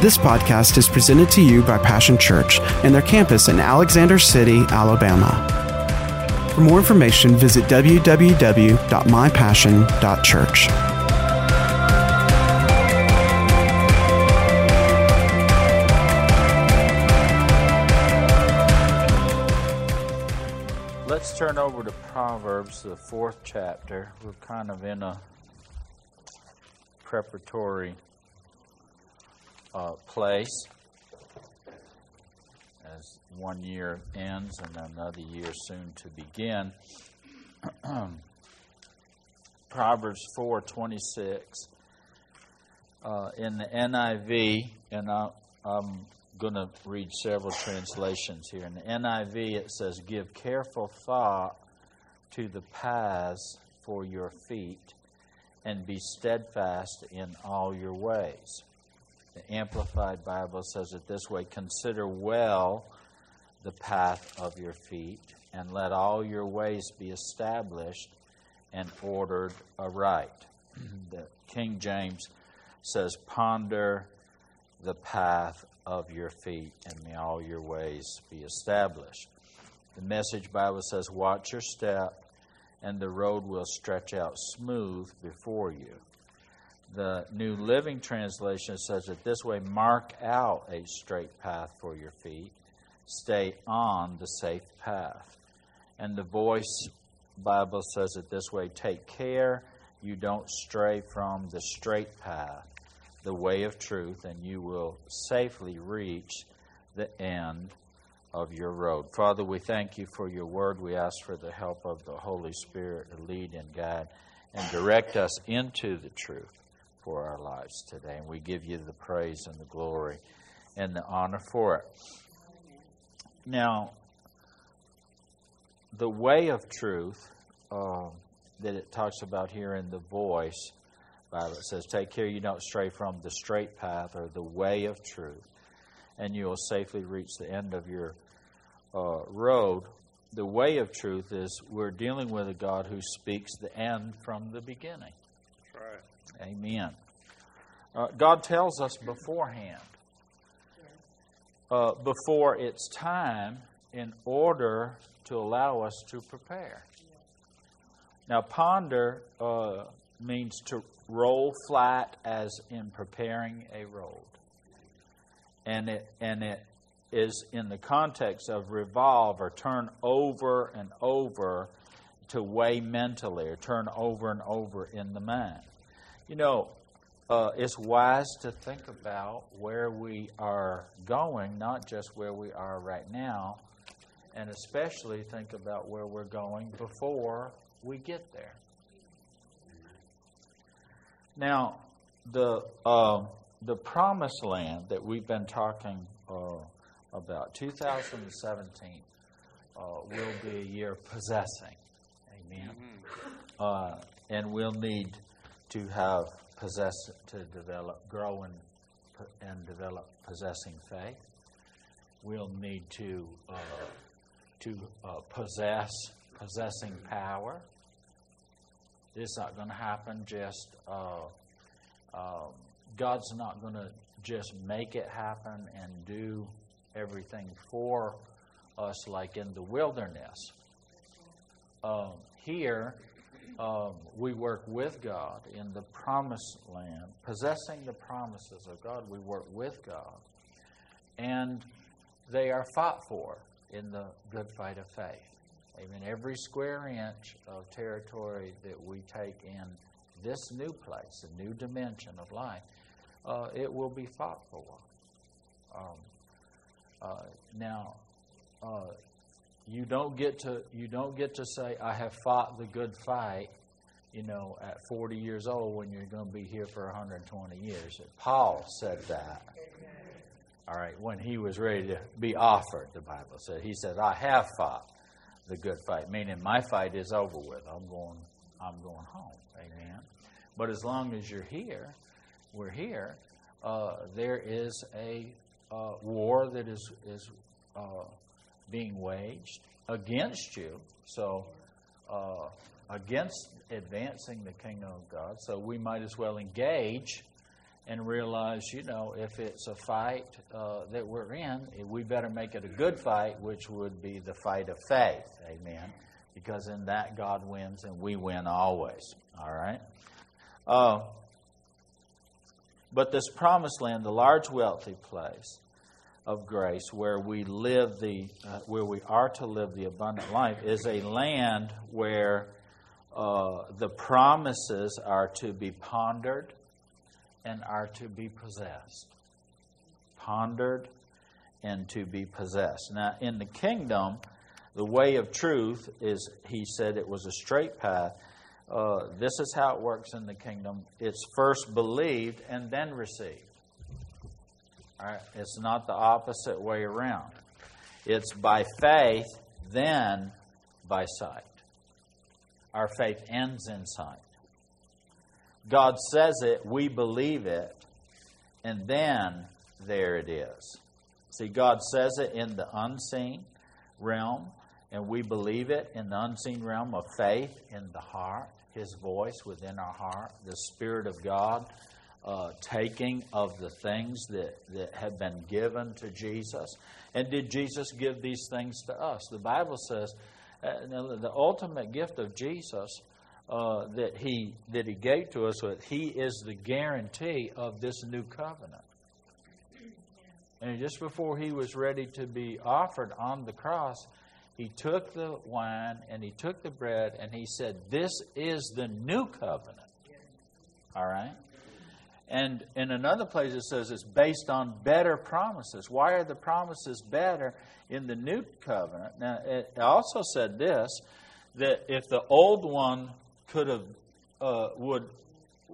This podcast is presented to you by Passion Church and their campus in Alexander City, Alabama. For more information, visit www.mypassion.church. Let's turn over to Proverbs, the fourth chapter. We're kind of in a preparatory uh, place as one year ends and another year soon to begin. Proverbs 4:26 uh, in the NIV, and I, I'm going to read several translations here. In the NIV, it says, "Give careful thought to the paths for your feet, and be steadfast in all your ways." The Amplified Bible says it this way Consider well the path of your feet, and let all your ways be established and ordered aright. the King James says, Ponder the path of your feet, and may all your ways be established. The Message Bible says, Watch your step, and the road will stretch out smooth before you. The New Living Translation says it this way Mark out a straight path for your feet, stay on the safe path. And the Voice Bible says it this way Take care you don't stray from the straight path, the way of truth, and you will safely reach the end of your road. Father, we thank you for your word. We ask for the help of the Holy Spirit to lead and guide and direct us into the truth for our lives today. And we give you the praise and the glory and the honor for it. Now, the way of truth uh, that it talks about here in the voice Bible, says, Take care you don't stray from the straight path or the way of truth, and you will safely reach the end of your uh, road. The way of truth is we're dealing with a God who speaks the end from the beginning. Amen. Uh, God tells us beforehand, uh, before it's time, in order to allow us to prepare. Now, ponder uh, means to roll flat, as in preparing a road, and it and it is in the context of revolve or turn over and over to weigh mentally or turn over and over in the mind. You know, uh, it's wise to think about where we are going, not just where we are right now, and especially think about where we're going before we get there. Now, the uh, the promised land that we've been talking uh, about, 2017, uh, will be a year of possessing. Amen. Uh, and we'll need to have possess to develop, grow and and develop possessing faith. We'll need to uh, to uh, possess possessing power. It's not going to happen just. Uh, um, God's not going to just make it happen and do everything for us like in the wilderness. Um, here, um, we work with God in the promised land, possessing the promises of God. We work with God. And they are fought for in the good fight of faith. Amen. Every square inch of territory that we take in this new place, a new dimension of life, uh, it will be fought for. Um, uh, now, uh, you don't get to you don't get to say I have fought the good fight, you know, at 40 years old when you're going to be here for 120 years. Paul said that. All right, when he was ready to be offered, the Bible said he said I have fought the good fight, meaning my fight is over with. I'm going I'm going home. Amen. But as long as you're here, we're here. Uh, there is a uh, war that is is uh, being waged against you. So, uh, against advancing the kingdom of God. So we might as well engage and realize, you know, if it's a fight uh, that we're in, we better make it a good fight, which would be the fight of faith. Amen. Because in that, God wins and we win always. All right? Uh, but this promised land, the large, wealthy place of grace, where we live the, uh, where we are to live the abundant life, is a land where uh, the promises are to be pondered and are to be possessed. Pondered and to be possessed. Now, in the kingdom, the way of truth is, he said, it was a straight path. Uh, this is how it works in the kingdom it's first believed and then received. All right? It's not the opposite way around. It's by faith, then by sight. Our faith ends in sight. God says it, we believe it, and then there it is. See, God says it in the unseen realm, and we believe it in the unseen realm of faith in the heart, His voice within our heart, the Spirit of God uh, taking of the things that, that have been given to Jesus. And did Jesus give these things to us? The Bible says the ultimate gift of Jesus uh, that he that he gave to us with he is the guarantee of this new covenant. And just before he was ready to be offered on the cross he took the wine and he took the bread and he said this is the new covenant. All right and in another place it says it's based on better promises why are the promises better in the new covenant now it also said this that if the old one could have uh, would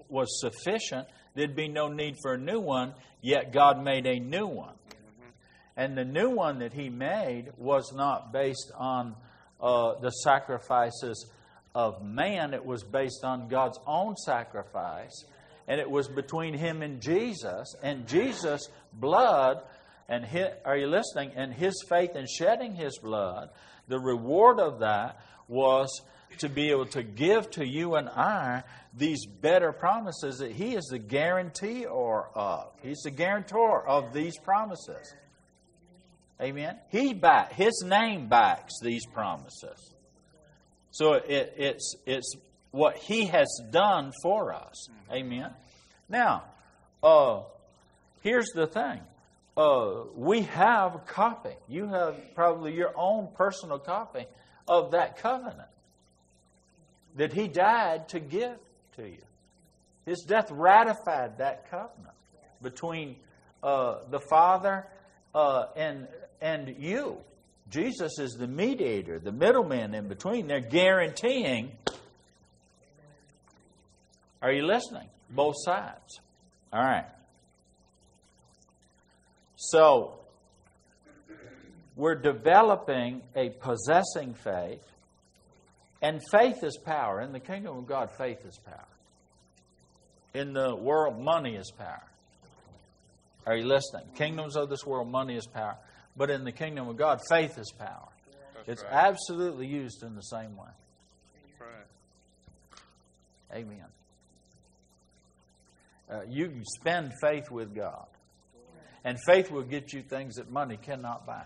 was sufficient, there'd be no need for a new one. Yet God made a new one, and the new one that He made was not based on uh, the sacrifices of man. It was based on God's own sacrifice, and it was between Him and Jesus, and Jesus' blood. And his, are you listening? And his faith in shedding his blood, the reward of that was to be able to give to you and I these better promises that He is the guarantee or of. He's the guarantor of these promises. Amen. He back His name backs these promises. So it, it's it's what He has done for us. Amen. Now, uh, here's the thing. Uh, we have a copy. You have probably your own personal copy of that covenant that he died to give to you. His death ratified that covenant between uh, the Father uh, and, and you. Jesus is the mediator, the middleman in between. They're guaranteeing. Are you listening? Both sides. All right. So, we're developing a possessing faith and faith is power. In the kingdom of God, faith is power. In the world, money is power. Are you listening? Kingdoms of this world, money is power. But in the kingdom of God, faith is power. That's it's right. absolutely used in the same way. Right. Amen. Uh, you spend faith with God. And faith will get you things that money cannot buy.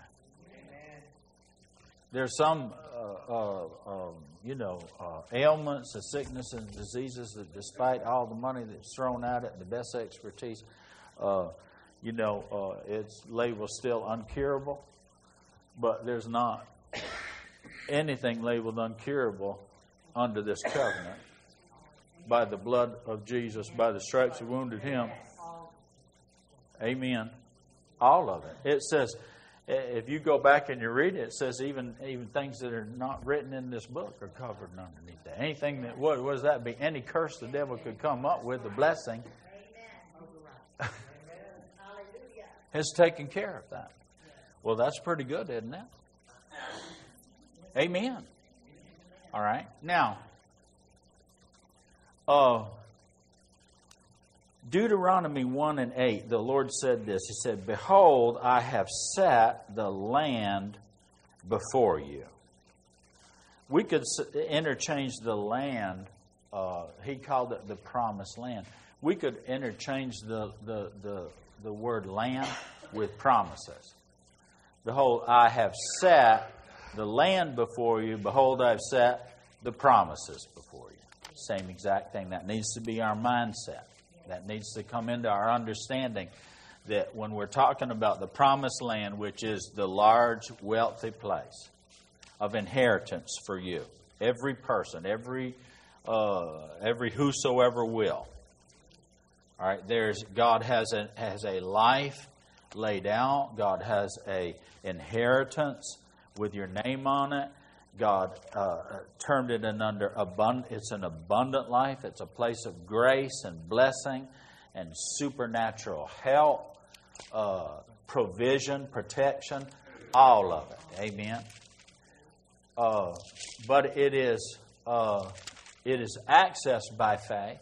There's some uh, uh, um, you know, uh, ailments, the sickness and diseases that despite all the money that's thrown at it and the best expertise, uh, you know, uh, it's labeled still uncurable. But there's not anything labeled uncurable under this covenant. By the blood of Jesus, by the stripes that wounded him. Amen. All of it. It says, if you go back and you read it, it says even even things that are not written in this book are covered underneath that. Anything that what, what does that be? Any curse the devil could come up with, the blessing Amen. has taken care of that. Well, that's pretty good, isn't it? Amen. All right. Now, uh, Deuteronomy 1 and 8, the Lord said this He said, Behold, I have set the land before you. We could interchange the land, uh, he called it the promised land. we could interchange the, the, the, the word land with promises. Behold, I have set the land before you. Behold, I've set the promises before you. Same exact thing. That needs to be our mindset. That needs to come into our understanding that when we're talking about the promised land, which is the large, wealthy place of inheritance for you, every person, every uh, every whosoever will. All right, there's God has a has a life laid out. God has a inheritance with your name on it. God uh, termed it an under abund- It's an abundant life. It's a place of grace and blessing and supernatural help, uh, provision, protection, all of it. Amen. Uh, but it is uh, it is accessed by faith,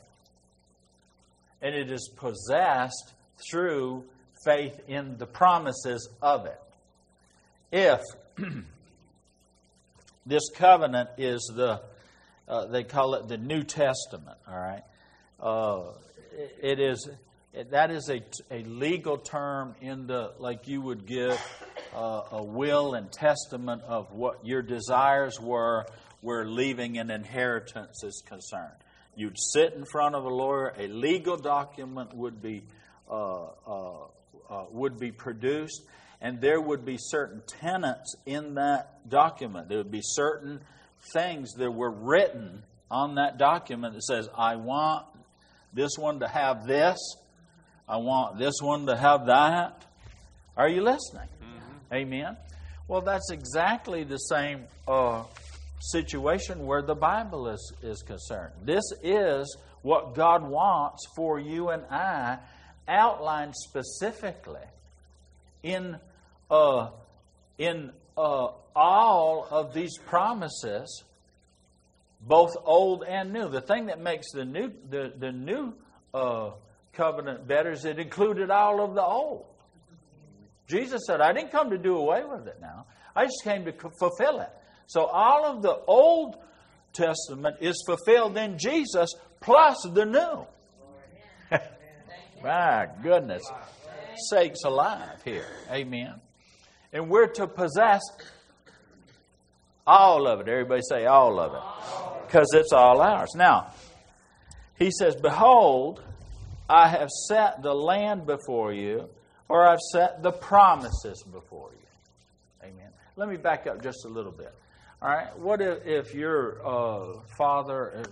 and it is possessed through faith in the promises of it. If this covenant is the, uh, they call it the New Testament, all right? Uh, it is, that is a, a legal term in the, like you would give uh, a will and testament of what your desires were where leaving an inheritance is concerned. You'd sit in front of a lawyer, a legal document would be, uh, uh, uh would be produced, and there would be certain tenets in that document. There would be certain things that were written on that document that says, I want this one to have this, I want this one to have that. Are you listening? Mm-hmm. Amen. Well, that's exactly the same uh, situation where the Bible is, is concerned. This is what God wants for you and I, outlined specifically in uh, in uh, all of these promises, both old and new. The thing that makes the new the the new uh, covenant better is it included all of the old. Jesus said, "I didn't come to do away with it. Now I just came to fulfill it." So all of the Old Testament is fulfilled in Jesus, plus the New. My goodness sakes alive here. Amen. And we're to possess all of it. Everybody say all of it. Because it's all ours. Now, he says, Behold, I have set the land before you, or I've set the promises before you. Amen. Let me back up just a little bit. All right. What if, if your uh, father,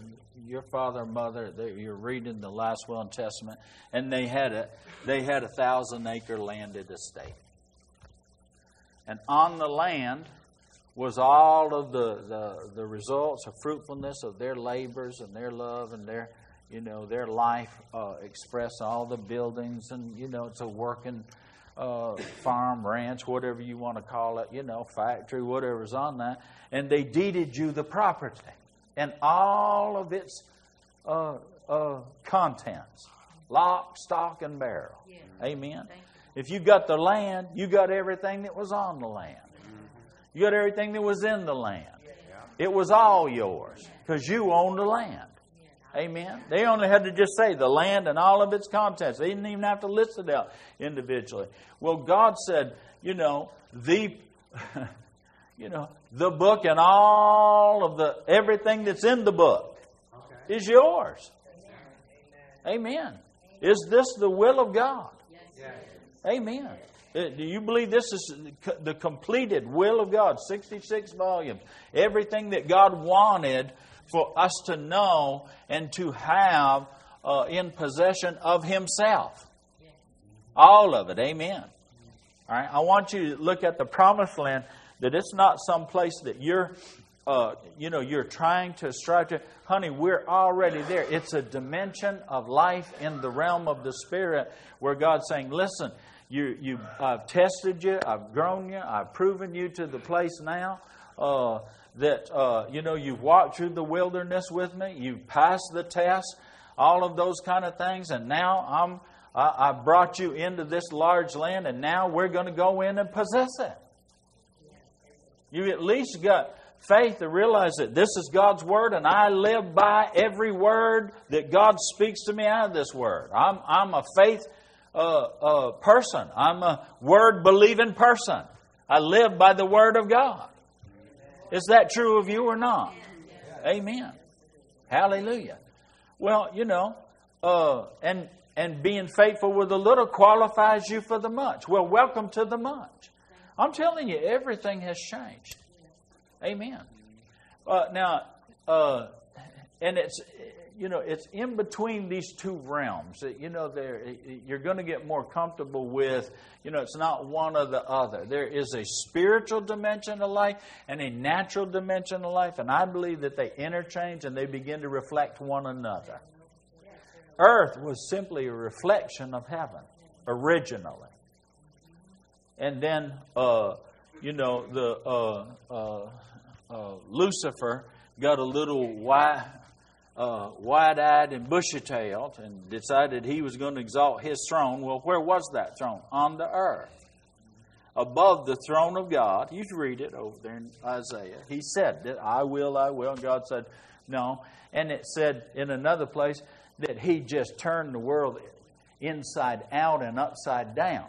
your father or mother, you're reading the last will and testament, and they had a they had a thousand acre landed estate, and on the land was all of the, the the results of fruitfulness of their labors and their love and their you know their life uh, expressed all the buildings and you know it's a working uh, farm, ranch, whatever you want to call it, you know, factory, whatever's on that, and they deeded you the property and all of its uh, uh, contents lock, stock, and barrel. Yeah. Amen. If you got the land, you got everything that was on the land. You got everything that was in the land. It was all yours because you owned the land. Amen. They only had to just say the land and all of its contents. They didn't even have to list it out individually. Well, God said, you know, the you know, the book and all of the everything that's in the book okay. is yours. Amen. Amen. Is this the will of God? Yes. Amen. Uh, do you believe this is the completed will of God? 66 volumes. Everything that God wanted for us to know and to have uh, in possession of Himself. All of it. Amen. All right. I want you to look at the promised land. That it's not some place that you're, uh, you know, you're trying to strive to. Honey, we're already there. It's a dimension of life in the realm of the spirit where God's saying, "Listen, you, you, I've tested you, I've grown you, I've proven you to the place now." Uh, that uh, you know you've walked through the wilderness with me, you've passed the test, all of those kind of things, and now I'm I, I brought you into this large land, and now we're going to go in and possess it. You at least got faith to realize that this is God's Word and I live by every word that God speaks to me out of this Word. I'm, I'm a faith uh, uh, person, I'm a Word believing person. I live by the Word of God. Is that true of you or not? Amen. Hallelujah. Well, you know, uh, and and being faithful with the little qualifies you for the much. Well, welcome to the much. I'm telling you, everything has changed. Amen. Uh, now, uh, and it's you know it's in between these two realms. That you know, there you're going to get more comfortable with. You know, it's not one or the other. There is a spiritual dimension of life and a natural dimension of life, and I believe that they interchange and they begin to reflect one another. Earth was simply a reflection of heaven originally, and then uh, you know the uh, uh, uh, Lucifer got a little wide, uh, wide-eyed and bushy-tailed, and decided he was going to exalt his throne. Well, where was that throne? On the earth, above the throne of God. You should read it over there in Isaiah. He said that I will, I will, and God said no. And it said in another place that He just turned the world inside out and upside down.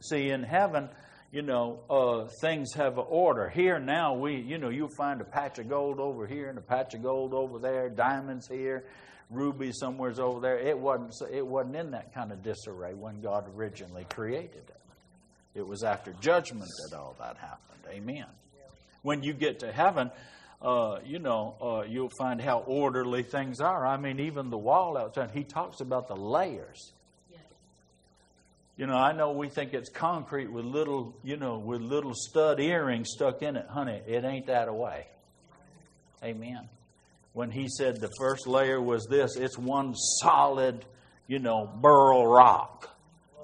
See, in heaven you know, uh, things have an order. Here now, we, you know, you'll find a patch of gold over here and a patch of gold over there, diamonds here, rubies somewhere's over there. It wasn't, it wasn't in that kind of disarray when God originally created it. It was after judgment that all that happened. Amen. When you get to heaven, uh, you know, uh, you'll find how orderly things are. I mean, even the wall outside, he talks about the layers you know, I know we think it's concrete with little, you know, with little stud earrings stuck in it. Honey, it ain't that away. Amen. When he said the first layer was this, it's one solid, you know, burl rock.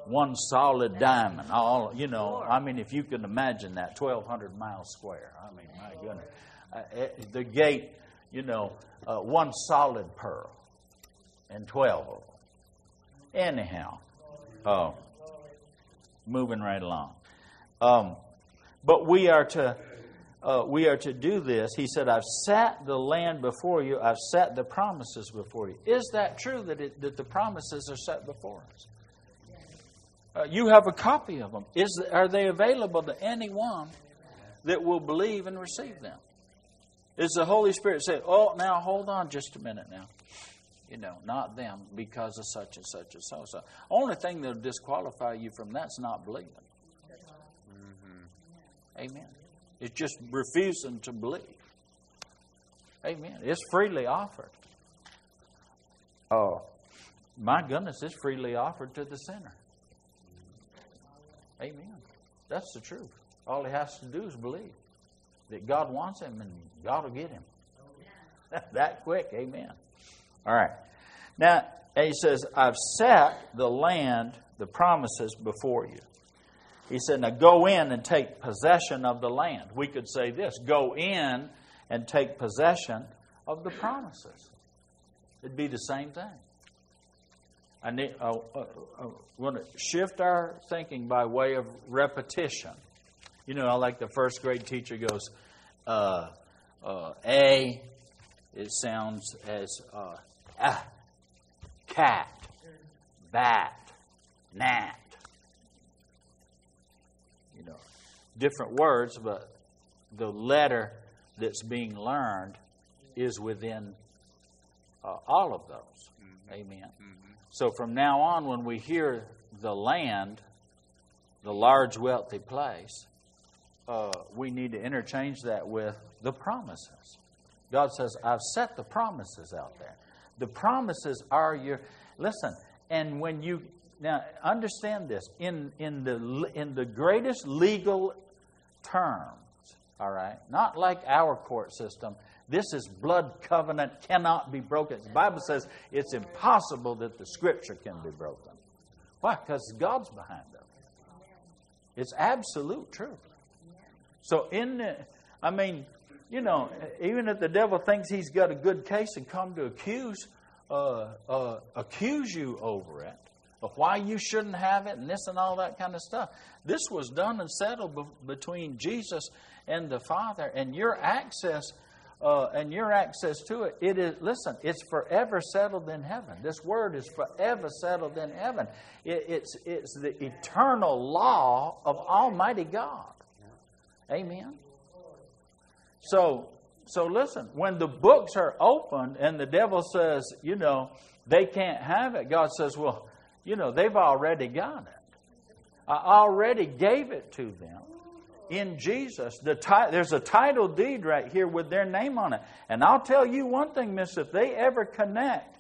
One solid diamond. All you know, I mean, if you can imagine that, twelve hundred miles square. I mean, my goodness. Uh, the gate, you know, uh, one solid pearl, and twelve of them. Anyhow, oh, moving right along. Um, but we are to uh, we are to do this. He said, "I've set the land before you. I've set the promises before you." Is that true that it, that the promises are set before us? Uh, you have a copy of them. Is are they available to anyone that will believe and receive them? Is the Holy Spirit say, "Oh, now hold on just a minute now"? You know, not them because of such and such and so. So, only thing that'll disqualify you from that's not believing. Mm-hmm. Amen. It's just refusing to believe. Amen. It's freely offered. Oh, my goodness, it's freely offered to the sinner. Amen. That's the truth. All he has to do is believe that God wants him and God will get him. that quick. Amen. All right. Now, he says, I've set the land, the promises before you. He said, Now go in and take possession of the land. We could say this go in and take possession of the promises. It'd be the same thing. I need, uh, uh, uh, want to shift our thinking by way of repetition. You know, I like the first grade teacher goes, uh, uh, A, it sounds as uh, ah, cat, bat, gnat. You know, different words, but the letter that's being learned is within uh, all of those. Mm-hmm. Amen. Mm-hmm. So from now on, when we hear the land, the large, wealthy place, uh, we need to interchange that with the promises. God says, I've set the promises out there. The promises are your. Listen, and when you. Now, understand this. In, in, the, in the greatest legal terms, all right, not like our court system, this is blood covenant, cannot be broken. The Bible says it's impossible that the scripture can be broken. Why? Because God's behind it. It's absolute truth. So, in the, I mean, you know, even if the devil thinks he's got a good case and come to accuse, uh, uh, accuse you over it, of why you shouldn't have it and this and all that kind of stuff. This was done and settled be- between Jesus and the Father, and your access. Uh, and your access to it, it is, listen, it's forever settled in heaven. This word is forever settled in heaven. It, it's, it's the eternal law of Almighty God. Amen. So, so listen, when the books are opened and the devil says, you know, they can't have it, God says, well, you know, they've already got it. I already gave it to them in Jesus. The ti- there's a title deed right here with their name on it. And I'll tell you one thing, miss, if they ever connect,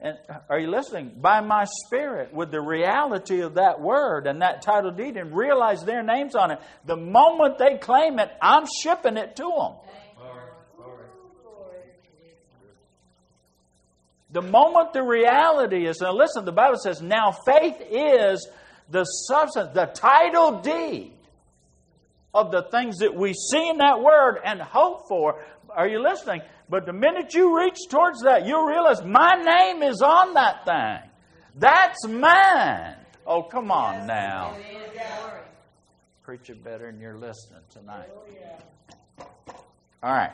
and uh, are you listening? By my spirit, with the reality of that word and that title deed, and realize their names on it, the moment they claim it, I'm shipping it to them. The moment the reality is, now listen, the Bible says, now faith is the substance, the title deed of the things that we see in that word and hope for. Are you listening? But the minute you reach towards that, you'll realize my name is on that thing. That's mine. Oh, come on now. Preach it better than you're listening tonight. All right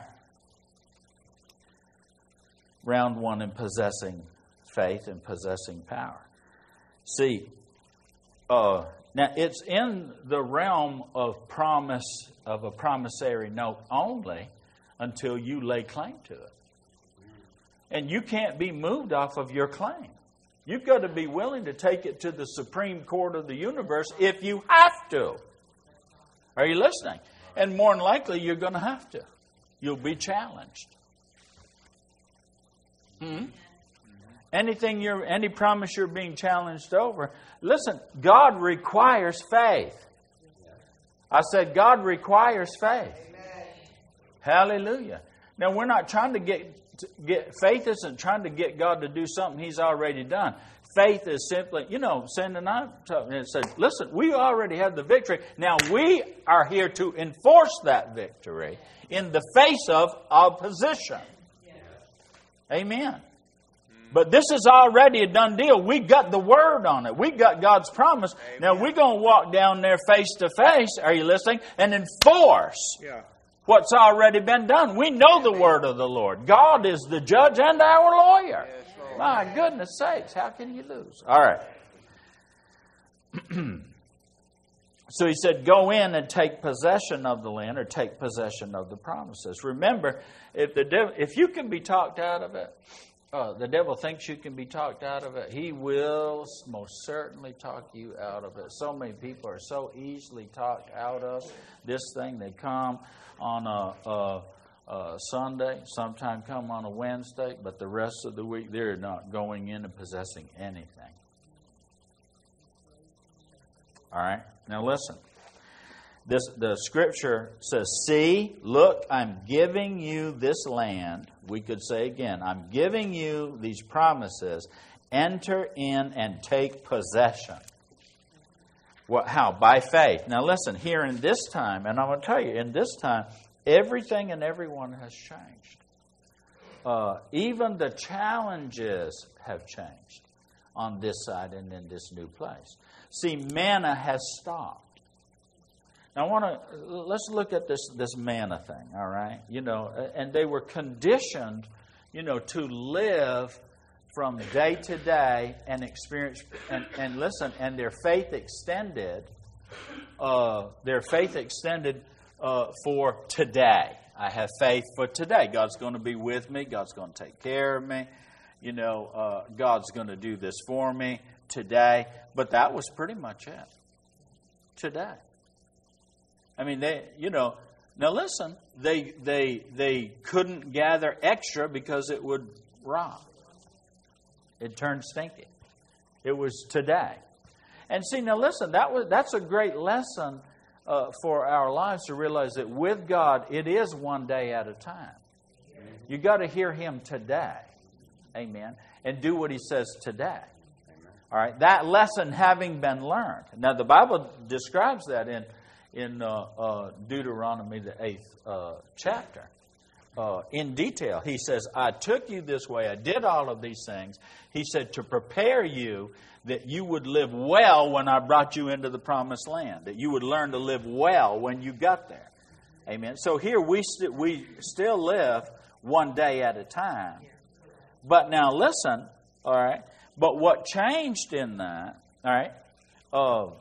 round one in possessing faith and possessing power. See, uh, now it's in the realm of promise of a promissory note only until you lay claim to it. And you can't be moved off of your claim. You've got to be willing to take it to the Supreme Court of the universe if you have to. Are you listening? And more than likely, you're going to have to. You'll be challenged. Hmm? Anything you're, any promise you're being challenged over. Listen, God requires faith. I said, God requires faith. Hallelujah. Now, we're not trying to get, get, faith isn't trying to get God to do something He's already done. Faith is simply, you know, sending out and said, listen, we already have the victory. Now we are here to enforce that victory in the face of opposition. Amen. But this is already a done deal. We got the word on it. We got God's promise. Amen. Now we're going to walk down there face to face. Are you listening? And enforce yeah. What's already been done. We know the word of the Lord. God is the judge and our lawyer. My goodness sakes, how can you lose? All right. so he said, Go in and take possession of the land or take possession of the promises. Remember, if, the devil, if you can be talked out of it, uh, the devil thinks you can be talked out of it, he will most certainly talk you out of it. So many people are so easily talked out of this thing. They come on a, a, a Sunday, sometime come on a Wednesday, but the rest of the week they're not going in and possessing anything. All right? Now listen this, the scripture says, See, look, I'm giving you this land. We could say again, I'm giving you these promises. Enter in and take possession. What, how? By faith. Now listen, here in this time, and I'm going to tell you, in this time, everything and everyone has changed. Uh, even the challenges have changed on this side and in this new place. See, manna has stopped. Now, I want to let's look at this this manna thing. All right, you know, and they were conditioned, you know, to live from day to day and experience and, and listen, and their faith extended. Uh, their faith extended uh, for today. I have faith for today. God's going to be with me. God's going to take care of me. You know, uh, God's going to do this for me today. But that was pretty much it. Today. I mean, they, you know, now listen, they, they, they couldn't gather extra because it would rot. It turned stinky. It was today. And see, now listen, that was, that's a great lesson uh, for our lives to realize that with God, it is one day at a time. You got to hear Him today. Amen. And do what He says today. All right. That lesson having been learned. Now, the Bible describes that in in uh, uh, Deuteronomy, the eighth uh, chapter. Uh, in detail. He says, I took you this way, I did all of these things. He said, to prepare you that you would live well when I brought you into the promised land, that you would learn to live well when you got there. Amen. So here we, st- we still live one day at a time. But now listen, all right. But what changed in that, all right, uh,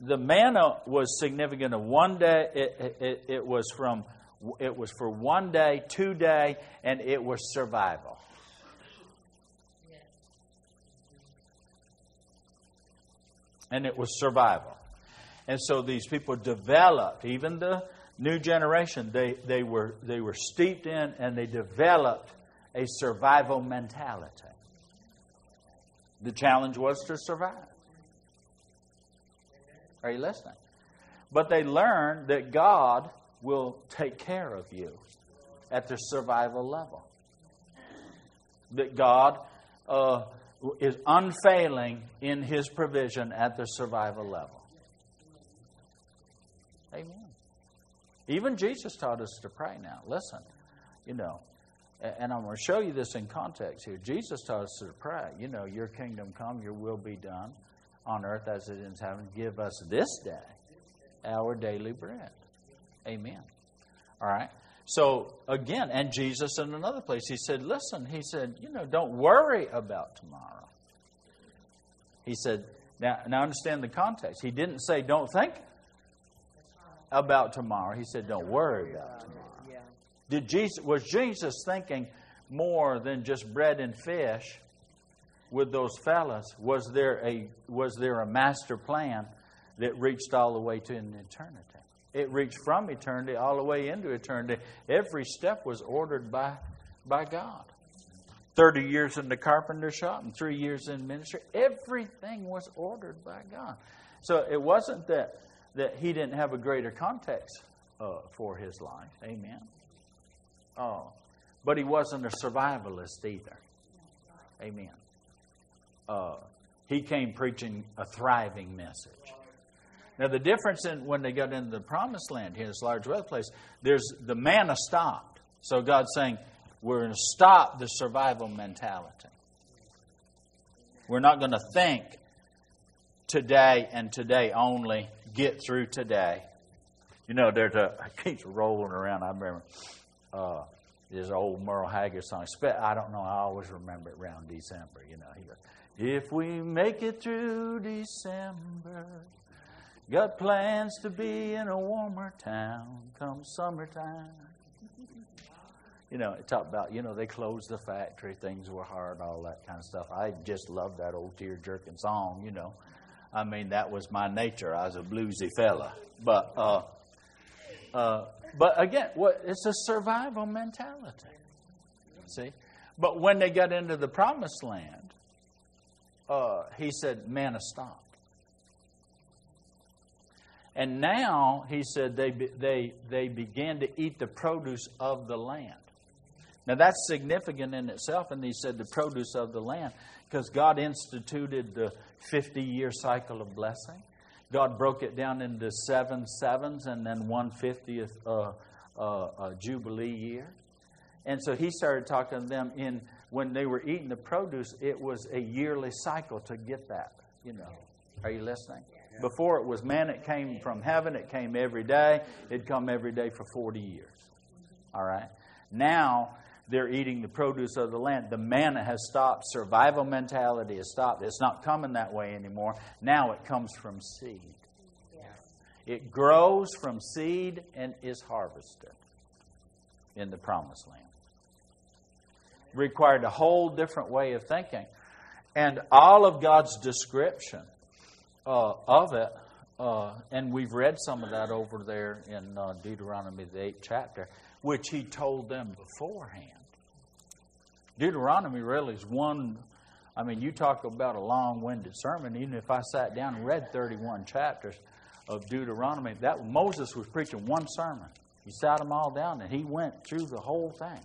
the manna was significant of one day. It, it, it, was from it was for one day, two day, and it was survival. And it was survival. And so these people developed, even the new generation, they, they, were, they were steeped in and they developed a survival mentality. The challenge was to survive. Are you listening? But they learned that God will take care of you at the survival level. That God uh, is unfailing in His provision at the survival level. Amen. Even Jesus taught us to pray now. Listen, you know, and I'm going to show you this in context here. Jesus taught us to pray, you know, your kingdom come, your will be done on earth as it is in heaven. Give us this day our daily bread. Amen. All right. So again, and Jesus in another place, he said, listen, he said, you know, don't worry about tomorrow. He said, now, now understand the context. He didn't say, don't think about tomorrow. He said, don't worry about tomorrow. Did Jesus, was Jesus thinking more than just bread and fish with those fellas? Was there a, was there a master plan that reached all the way to an eternity? It reached from eternity all the way into eternity. Every step was ordered by, by God. 30 years in the carpenter shop and three years in ministry. Everything was ordered by God. So it wasn't that, that he didn't have a greater context uh, for his life. Amen. Oh, but he wasn't a survivalist either. Amen. Uh, he came preaching a thriving message. Now, the difference in when they got into the promised land here, this large wealth place, there's the manna stopped. So God's saying, we're going to stop the survival mentality. We're not going to think today and today only, get through today. You know, there's a, it keeps rolling around. I remember uh, this old Merle Haggard song. I don't know, I always remember it around December. You know, he goes, If we make it through December, got plans to be in a warmer town come summertime. You know, it talked about, you know, they closed the factory, things were hard, all that kind of stuff. I just love that old tear jerking song, you know. I mean, that was my nature. I was a bluesy fella. But, uh, uh, but again, what it's a survival mentality. See? But when they got into the promised land, uh, he said, manna stopped. And now, he said, they, they, they began to eat the produce of the land. Now, that's significant in itself, and he said the produce of the land, because God instituted the 50 year cycle of blessing. God broke it down into seven sevens and then one fiftieth uh, uh, uh, Jubilee year. And so he started talking to them in when they were eating the produce, it was a yearly cycle to get that, you know. Are you listening? Before it was man, it came from heaven, it came every day. It'd come every day for 40 years. All right? Now they're eating the produce of the land. The manna has stopped. Survival mentality has stopped. It's not coming that way anymore. Now it comes from seed. It grows from seed and is harvested in the promised land. Required a whole different way of thinking. And all of God's description uh, of it, uh, and we've read some of that over there in uh, Deuteronomy, the eighth chapter, which He told them beforehand. Deuteronomy really is one. I mean, you talk about a long winded sermon. Even if I sat down and read 31 chapters of Deuteronomy, that Moses was preaching one sermon. He sat them all down and he went through the whole thing.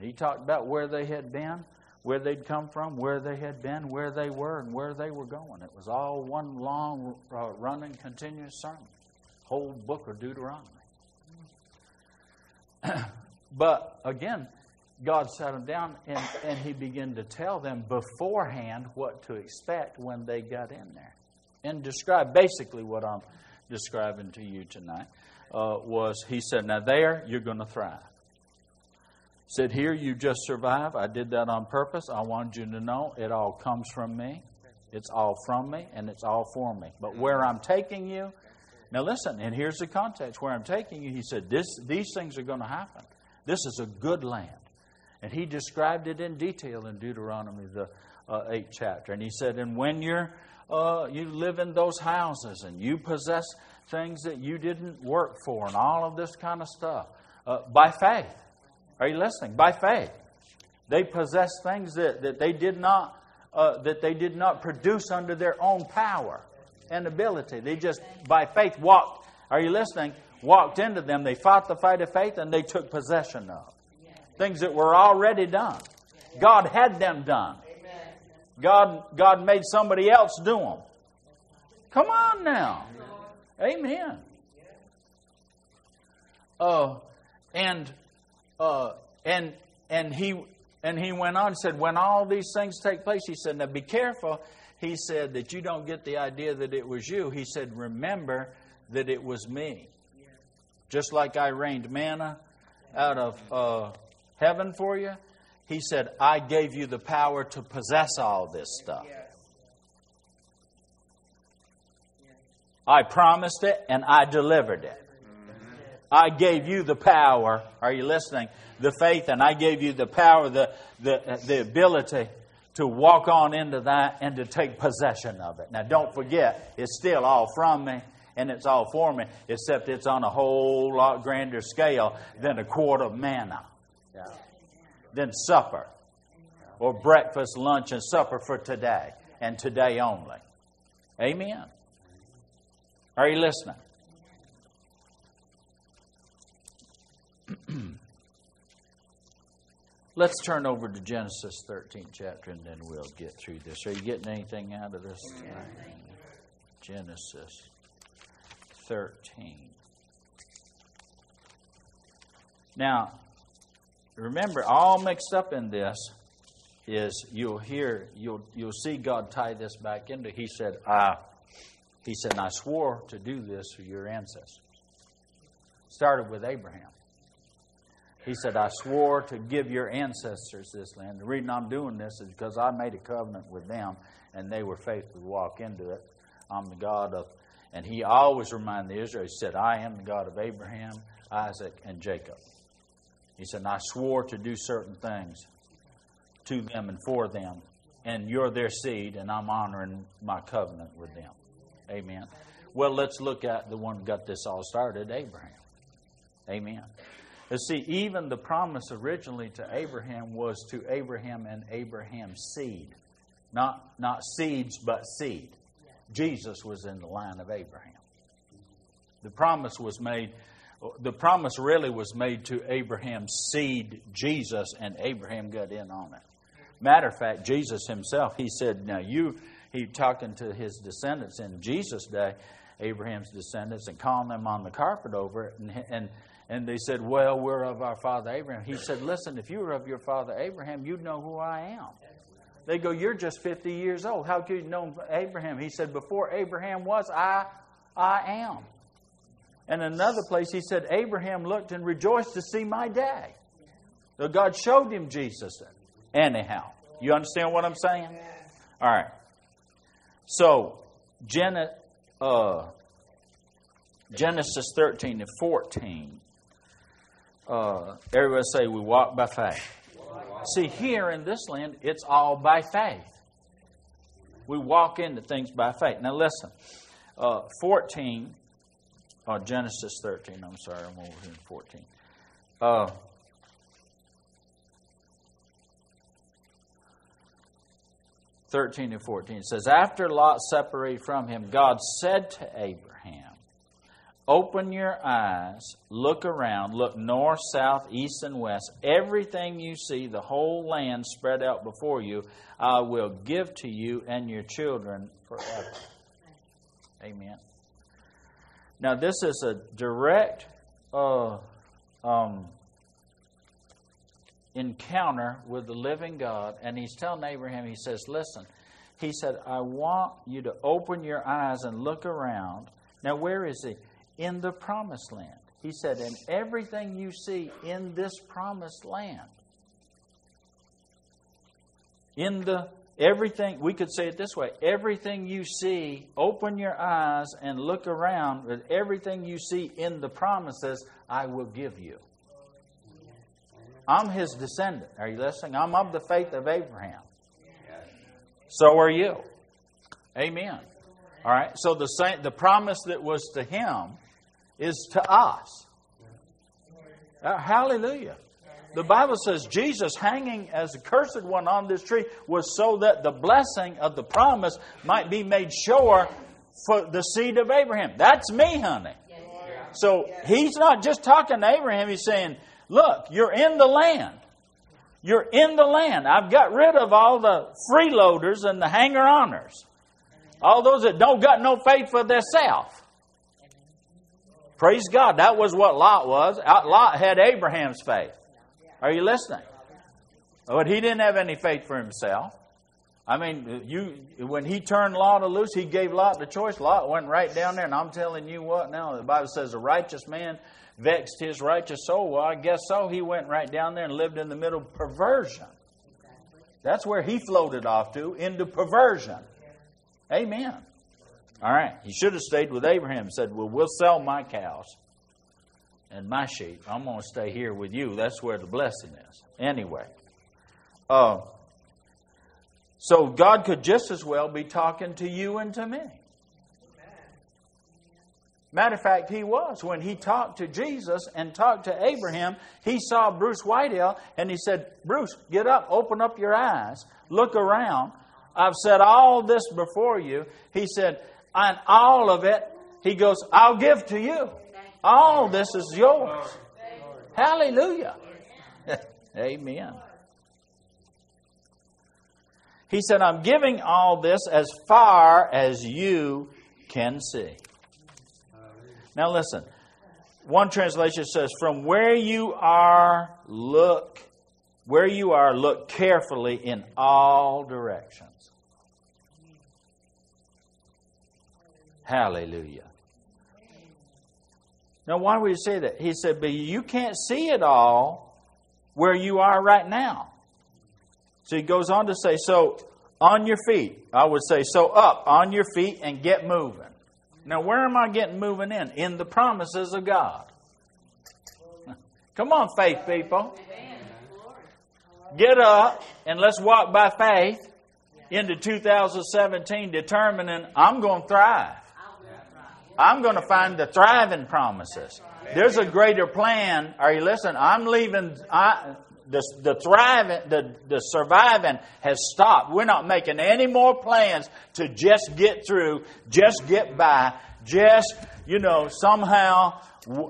He talked about where they had been, where they'd come from, where they had been, where they were, and where they were going. It was all one long, uh, running, continuous sermon. Whole book of Deuteronomy. But again, God sat them down and, and He began to tell them beforehand what to expect when they got in there. And describe basically what I'm describing to you tonight uh, was He said, Now there, you're going to thrive. Said, Here, you just survive. I did that on purpose. I wanted you to know it all comes from me. It's all from me and it's all for me. But where I'm taking you, now listen, and here's the context. Where I'm taking you, he said, this, these things are going to happen. This is a good land. And he described it in detail in Deuteronomy, the uh, 8th chapter. And he said, And when you're, uh, you live in those houses and you possess things that you didn't work for and all of this kind of stuff, uh, by faith. Are you listening? By faith. They possessed things that, that they did not. Uh, that they did not produce under their own power and ability. They just, by faith, walked. Are you listening? Walked into them. They fought the fight of faith and they took possession of things that were already done. God had them done. God, God made somebody else do them. Come on now. Amen. Uh, and uh, and and he and he went on and said, when all these things take place, he said, now be careful. He said that you don't get the idea that it was you. He said, remember that it was me. Just like I rained manna out of uh, heaven for you? He said, I gave you the power to possess all this stuff. I promised it and I delivered it. I gave you the power. Are you listening? The faith, and I gave you the power, the, the, the ability to walk on into that and to take possession of it. Now, don't forget, it's still all from me and it's all for me, except it's on a whole lot grander scale than a quart of manna than supper or breakfast, lunch, and supper for today and today only. Amen. Are you listening? Let's turn over to Genesis 13 chapter and then we'll get through this. Are you getting anything out of this? Genesis 13. Now, remember, all mixed up in this is you'll hear, you'll, you'll see God tie this back into. He said, I, he said, I swore to do this for your ancestors. Started with Abraham. He said, I swore to give your ancestors this land. The reason I'm doing this is because I made a covenant with them and they were faithful to walk into it. I'm the God of, and he always reminded the Israelites, he said, I am the God of Abraham, Isaac, and Jacob. He said, I swore to do certain things to them and for them, and you're their seed, and I'm honoring my covenant with them. Amen. Well, let's look at the one who got this all started, Abraham. Amen. Let's see, even the promise originally to Abraham was to Abraham and Abraham's seed. Not, not seeds, but seed. Jesus was in the line of Abraham. The promise was made the promise really was made to Abraham's seed, Jesus, and Abraham got in on it. Matter of fact, Jesus himself, he said, Now you, he talking to his descendants in Jesus' day, Abraham's descendants, and calling them on the carpet over it. And, and, and they said, Well, we're of our father Abraham. He said, Listen, if you were of your father Abraham, you'd know who I am. They go, You're just 50 years old. How could you know Abraham? He said, Before Abraham was, I, I am. And another place, he said, Abraham looked and rejoiced to see my day. So God showed him Jesus. Anyhow, you understand what I'm saying? All right. So, uh, Genesis 13 to 14. Uh, everybody say, We walk by faith. See, here in this land, it's all by faith. We walk into things by faith. Now, listen. Uh, 14 Oh, Genesis 13. I'm sorry, I'm over here in 14. Uh, Thirteen and fourteen it says, After Lot separated from him, God said to Abraham, Open your eyes, look around, look north, south, east, and west. Everything you see, the whole land spread out before you, I will give to you and your children forever. Amen. Now, this is a direct uh, um, encounter with the living God, and he's telling Abraham, he says, Listen, he said, I want you to open your eyes and look around. Now, where is he? In the promised land. He said, And everything you see in this promised land, in the everything, we could say it this way everything you see, open your eyes and look around, but everything you see in the promises, I will give you. I'm his descendant. Are you listening? I'm of the faith of Abraham. So are you. Amen. All right. So the the promise that was to him is to us. Uh, hallelujah. The Bible says Jesus hanging as a cursed one on this tree was so that the blessing of the promise might be made sure for the seed of Abraham. That's me, honey. So he's not just talking to Abraham, he's saying, Look, you're in the land. You're in the land. I've got rid of all the freeloaders and the hanger oners. All those that don't got no faith for themselves. Praise God. That was what Lot was. Lot had Abraham's faith. Are you listening? But he didn't have any faith for himself. I mean, you when he turned Lot loose, he gave Lot the choice. Lot went right down there, and I'm telling you what now, the Bible says a righteous man vexed his righteous soul. Well, I guess so. He went right down there and lived in the middle of perversion. That's where he floated off to, into perversion. Amen. All right. He should have stayed with Abraham and said, Well, we'll sell my cows and my sheep. I'm going to stay here with you. That's where the blessing is. Anyway. Uh, so God could just as well be talking to you and to me. Matter of fact, he was. When he talked to Jesus and talked to Abraham, he saw Bruce Whitehall and he said, Bruce, get up, open up your eyes, look around. I've said all this before you. He said, and all of it, he goes, I'll give to you. All this is yours. Hallelujah. Amen. He said, I'm giving all this as far as you can see. Now listen. One translation says, From where you are, look. Where you are, look carefully in all directions. Hallelujah. Now, why would he say that? He said, But you can't see it all where you are right now. So he goes on to say, So on your feet. I would say, So up on your feet and get moving. Now, where am I getting moving in? In the promises of God. Come on, faith people. Get up and let's walk by faith into 2017, determining I'm going to thrive. I'm going to find the thriving promises. There's a greater plan. Are you listening? I'm leaving. I, the, the thriving, the, the surviving has stopped. We're not making any more plans to just get through, just get by, just, you know, somehow,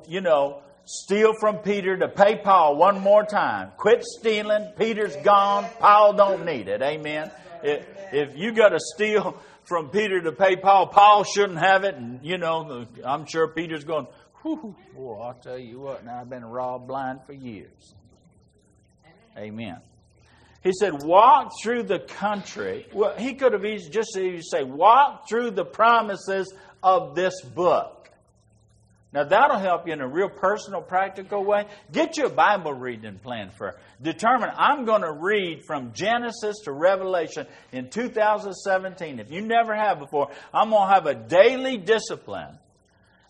you know, steal from Peter to pay Paul one more time. Quit stealing. Peter's gone. Paul don't need it. Amen. If, if you got to steal from Peter to pay Paul, Paul shouldn't have it. And, you know, I'm sure Peter's going, whew, boy, I'll tell you what, now I've been robbed blind for years. Amen. He said, walk through the country. Well, he could have just say, walk through the promises of this book. Now, that'll help you in a real personal, practical way. Get you a Bible reading plan for determine I'm going to read from Genesis to Revelation in 2017. If you never have before, I'm going to have a daily discipline.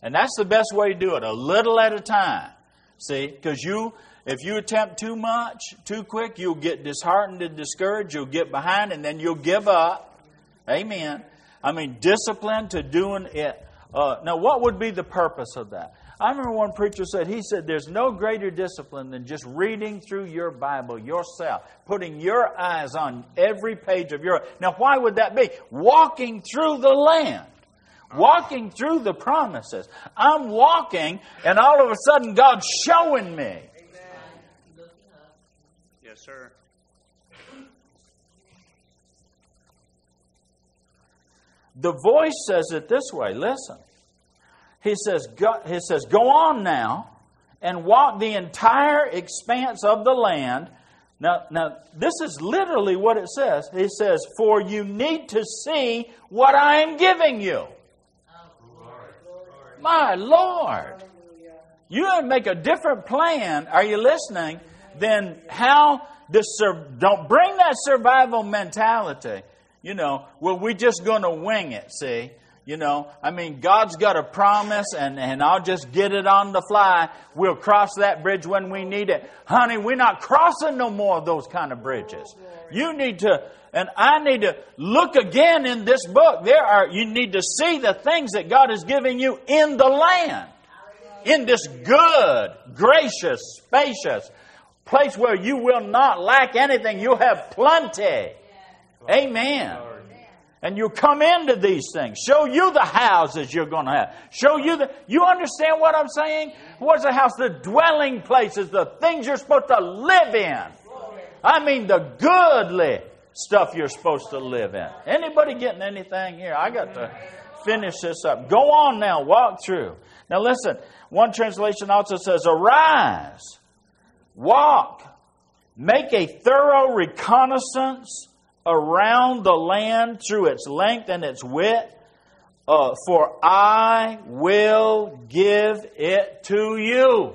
And that's the best way to do it, a little at a time. See, because you if you attempt too much, too quick, you'll get disheartened and discouraged. You'll get behind and then you'll give up. Amen. I mean, discipline to doing it. Uh, now, what would be the purpose of that? I remember one preacher said, he said, there's no greater discipline than just reading through your Bible yourself, putting your eyes on every page of your. Now, why would that be? Walking through the land walking through the promises. I'm walking, and all of a sudden, God's showing me Yes, sir. The voice says it this way listen. He says, go, he says, Go on now and walk the entire expanse of the land Now, now, this is literally what it says. It says, For you need to see what I am giving you. My Lord. You would make a different plan, are you listening, than how this, don't bring that survival mentality. You know, well, we're just going to wing it, see? You know, I mean, God's got a promise, and, and I'll just get it on the fly. We'll cross that bridge when we need it. Honey, we're not crossing no more of those kind of bridges. You need to, and I need to look again in this book. There are, you need to see the things that God is giving you in the land. In this good, gracious, spacious place where you will not lack anything. You'll have plenty. Amen. And you come into these things. Show you the houses you're going to have. Show you the. You understand what I'm saying? What's a house? The dwelling places, the things you're supposed to live in. I mean, the goodly stuff you're supposed to live in. Anybody getting anything here? I got to finish this up. Go on now, walk through. Now listen, one translation also says, Arise, walk, make a thorough reconnaissance around the land through its length and its width, uh, for I will give it to you.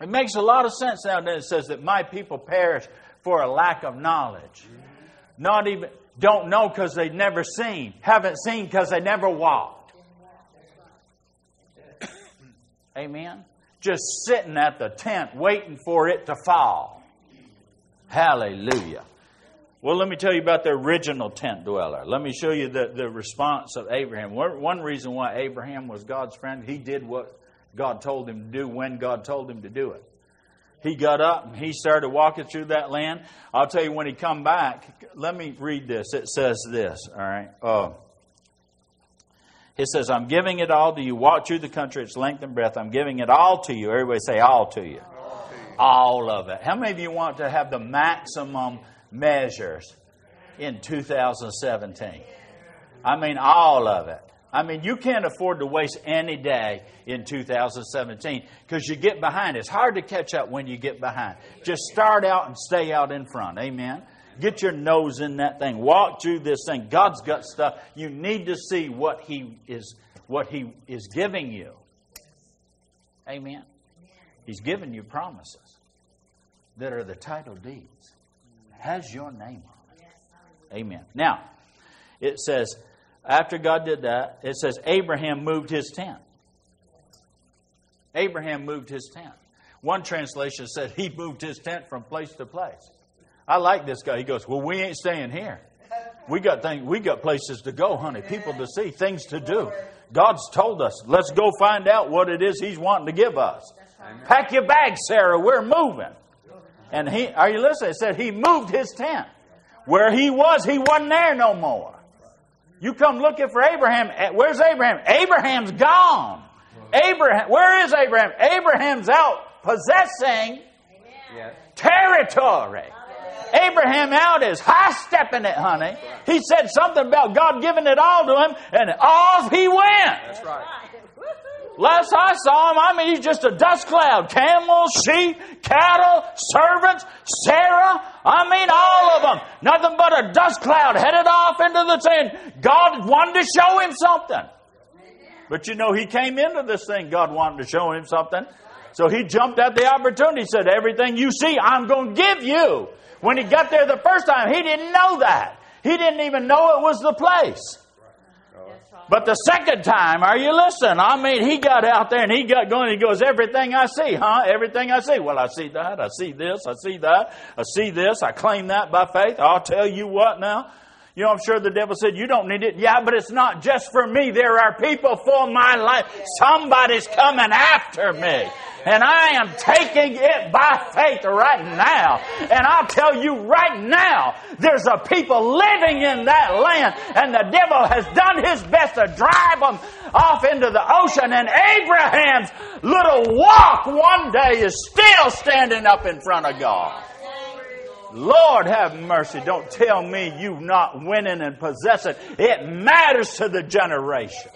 It makes a lot of sense now that it says that my people perish for a lack of knowledge. Not even, don't know because they've never seen, haven't seen because they never walked. Amen? Just sitting at the tent waiting for it to fall. Hallelujah. Well, let me tell you about the original tent dweller. Let me show you the, the response of Abraham. One reason why Abraham was God's friend, he did what God told him to do when God told him to do it. He got up and he started walking through that land. I'll tell you when he come back. Let me read this. It says this. All right. Uh, it says, "I'm giving it all to you. Walk through the country, its length and breadth. I'm giving it all to you. Everybody say all to you all of it. How many of you want to have the maximum measures in 2017? I mean, all of it. I mean, you can't afford to waste any day in 2017 because you get behind. It's hard to catch up when you get behind. Just start out and stay out in front. Amen. Get your nose in that thing. Walk through this thing. God's got stuff. You need to see what He is what He is giving you. Amen. He's given you promises that are the title deeds. Mm. Has your name on it. Amen. Now, it says, after God did that, it says Abraham moved his tent. Abraham moved his tent. One translation said he moved his tent from place to place. I like this guy. He goes, Well, we ain't staying here. We got things, we got places to go, honey, people to see, things to do. God's told us, let's go find out what it is He's wanting to give us. Pack your bags, Sarah. We're moving. And he, are you listening? It said he moved his tent. Where he was, he wasn't there no more. You come looking for Abraham. Eh, where's Abraham? Abraham's gone. Abraham, where is Abraham? Abraham's out possessing territory. Abraham out is high stepping it, honey. He said something about God giving it all to him, and off he went. That's right. Last I saw him, I mean, he's just a dust cloud. Camels, sheep, cattle, servants, Sarah. I mean, all of them. Nothing but a dust cloud headed off into the sea. God wanted to show him something. But you know, he came into this thing, God wanted to show him something. So he jumped at the opportunity, He said, Everything you see, I'm going to give you. When he got there the first time, he didn't know that. He didn't even know it was the place. But the second time, are you listening? I mean, he got out there and he got going. He goes, Everything I see, huh? Everything I see. Well, I see that. I see this. I see that. I see this. I claim that by faith. I'll tell you what now. You know, I'm sure the devil said, You don't need it. Yeah, but it's not just for me. There are people for my life. Somebody's coming after me. And I am taking it by faith right now. And I'll tell you right now, there's a people living in that land, and the devil has done his best to drive them off into the ocean. And Abraham's little walk one day is still standing up in front of God. Lord have mercy. Don't tell me you're not winning and possessing. It matters to the generation.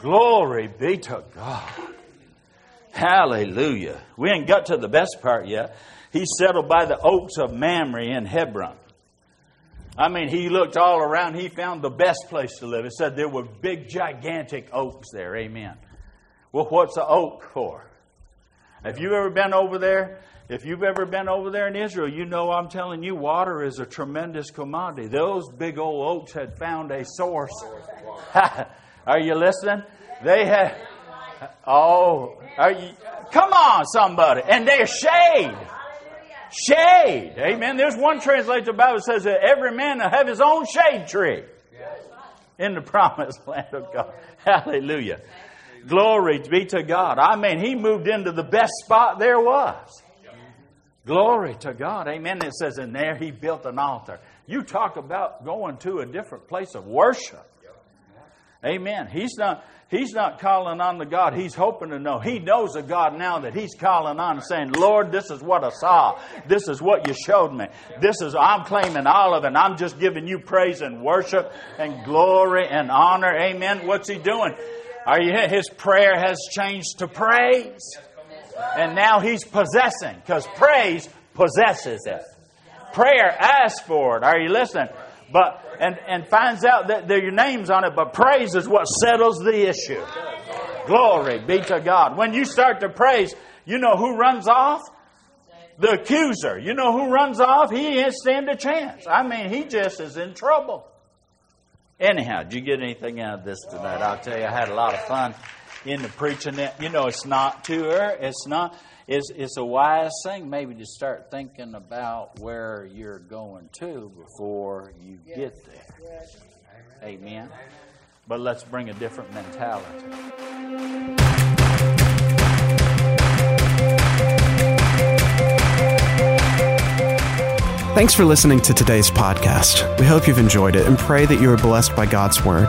Glory be to God. Hallelujah. We ain't got to the best part yet. He settled by the oaks of Mamre in Hebron. I mean, he looked all around. He found the best place to live. It said there were big, gigantic oaks there. Amen. Well, what's an oak for? Have you ever been over there? If you've ever been over there in Israel, you know I'm telling you, water is a tremendous commodity. Those big old oaks had found a source. Are you listening? They had. Oh, are you? Come on, somebody. And they're shade. Shade. Amen. There's one translation the Bible says that every man will have his own shade tree in the promised land of God. Hallelujah. Glory be to God. I mean, he moved into the best spot there was. Glory to God. Amen. It says, in there he built an altar. You talk about going to a different place of worship. Amen. He's not, he's not calling on the God he's hoping to know. He knows a God now that he's calling on and saying, Lord, this is what I saw. This is what you showed me. This is, I'm claiming all of it. I'm just giving you praise and worship and glory and honor. Amen. What's he doing? Are you His prayer has changed to praise. And now he's possessing because praise possesses it. Prayer asks for it. Are you listening? But and, and finds out that there are your name's on it, but praise is what settles the issue. Glory be to God. When you start to praise, you know who runs off? The accuser. You know who runs off? He ain't stand a chance. I mean, he just is in trouble. Anyhow, did you get anything out of this tonight? I'll tell you, I had a lot of fun in the preaching. It you know, it's not too early. It's not it's, it's a wise thing maybe to start thinking about where you're going to before you get there. Amen. But let's bring a different mentality. Thanks for listening to today's podcast. We hope you've enjoyed it and pray that you are blessed by God's Word.